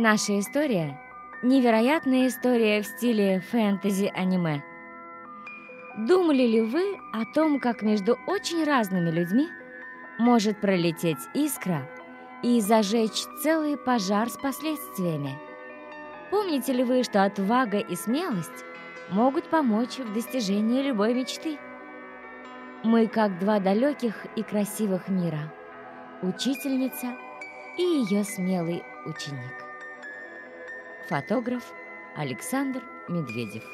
Наша история – невероятная история в стиле фэнтези-аниме. Думали ли вы о том, как между очень разными людьми может пролететь искра и зажечь целый пожар с последствиями? Помните ли вы, что отвага и смелость могут помочь в достижении любой мечты? Мы как два далеких и красивых мира – учительница и ее смелый ученик. Фотограф Александр Медведев